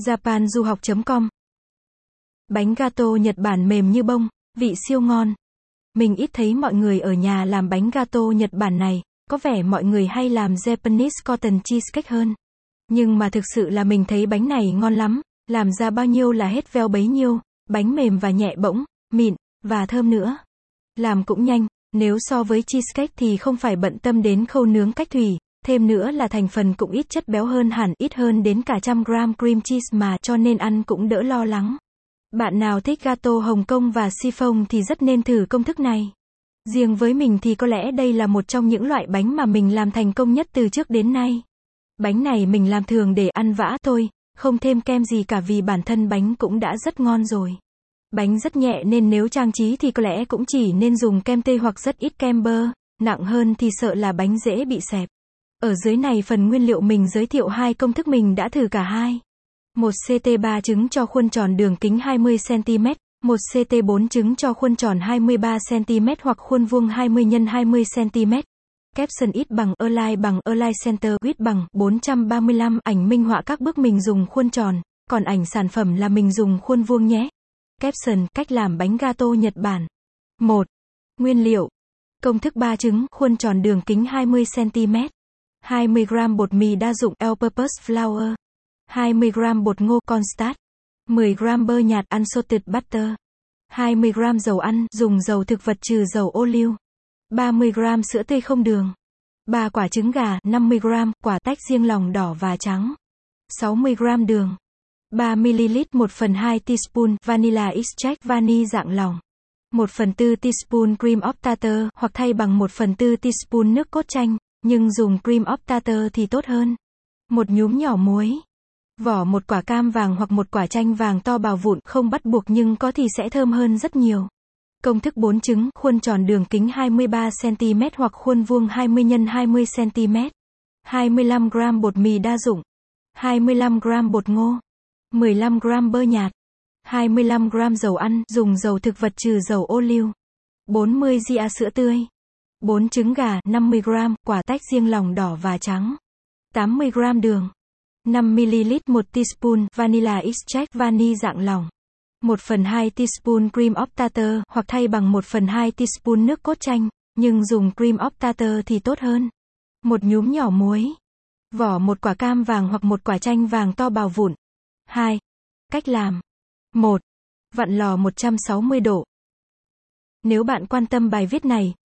japanduhoc.com Bánh gato Nhật Bản mềm như bông, vị siêu ngon. Mình ít thấy mọi người ở nhà làm bánh gato Nhật Bản này, có vẻ mọi người hay làm Japanese cotton cheesecake hơn. Nhưng mà thực sự là mình thấy bánh này ngon lắm, làm ra bao nhiêu là hết veo bấy nhiêu, bánh mềm và nhẹ bỗng, mịn, và thơm nữa. Làm cũng nhanh, nếu so với cheesecake thì không phải bận tâm đến khâu nướng cách thủy, thêm nữa là thành phần cũng ít chất béo hơn hẳn, ít hơn đến cả trăm gram cream cheese mà cho nên ăn cũng đỡ lo lắng. Bạn nào thích gato Hồng Kông và siphon thì rất nên thử công thức này. Riêng với mình thì có lẽ đây là một trong những loại bánh mà mình làm thành công nhất từ trước đến nay. Bánh này mình làm thường để ăn vã thôi, không thêm kem gì cả vì bản thân bánh cũng đã rất ngon rồi. Bánh rất nhẹ nên nếu trang trí thì có lẽ cũng chỉ nên dùng kem tây hoặc rất ít kem bơ, nặng hơn thì sợ là bánh dễ bị xẹp. Ở dưới này phần nguyên liệu mình giới thiệu hai công thức mình đã thử cả hai. Một CT3 trứng cho khuôn tròn đường kính 20cm, một CT4 trứng cho khuôn tròn 23cm hoặc khuôn vuông 20 x 20cm. Caption ít bằng Align bằng Align Center width bằng 435 ảnh minh họa các bước mình dùng khuôn tròn, còn ảnh sản phẩm là mình dùng khuôn vuông nhé. Caption cách làm bánh gato Nhật Bản. 1. Nguyên liệu. Công thức 3 trứng, khuôn tròn đường kính 20cm. 20g bột mì đa dụng (all-purpose Flour, 20g bột ngô Constat, 10g bơ nhạt Unsalted Butter, 20g dầu ăn dùng dầu thực vật trừ dầu ô liu, 30g sữa tươi không đường, 3 quả trứng gà 50g, quả tách riêng lòng đỏ và trắng, 60g đường, 3ml 1 phần 2 teaspoon vanilla extract vani dạng lòng. 1 phần 4 teaspoon cream of tartar hoặc thay bằng 1 phần 4 teaspoon nước cốt chanh nhưng dùng cream of thì tốt hơn. Một nhúm nhỏ muối. Vỏ một quả cam vàng hoặc một quả chanh vàng to bào vụn, không bắt buộc nhưng có thì sẽ thơm hơn rất nhiều. Công thức 4 trứng, khuôn tròn đường kính 23cm hoặc khuôn vuông 20 x 20cm. 25 g bột mì đa dụng. 25 g bột ngô. 15 g bơ nhạt. 25 g dầu ăn, dùng dầu thực vật trừ dầu ô liu. 40 g sữa tươi. 4 trứng gà, 50 g, quả tách riêng lòng đỏ và trắng. 80 g đường. 5ml 1 teaspoon vanilla extract vani dạng lỏng. 1 phần 2 teaspoon cream of tartar hoặc thay bằng 1 phần 2 teaspoon nước cốt chanh, nhưng dùng cream of tartar thì tốt hơn. Một nhúm nhỏ muối. Vỏ một quả cam vàng hoặc một quả chanh vàng to bào vụn. 2. Cách làm. 1. Vặn lò 160 độ. Nếu bạn quan tâm bài viết này,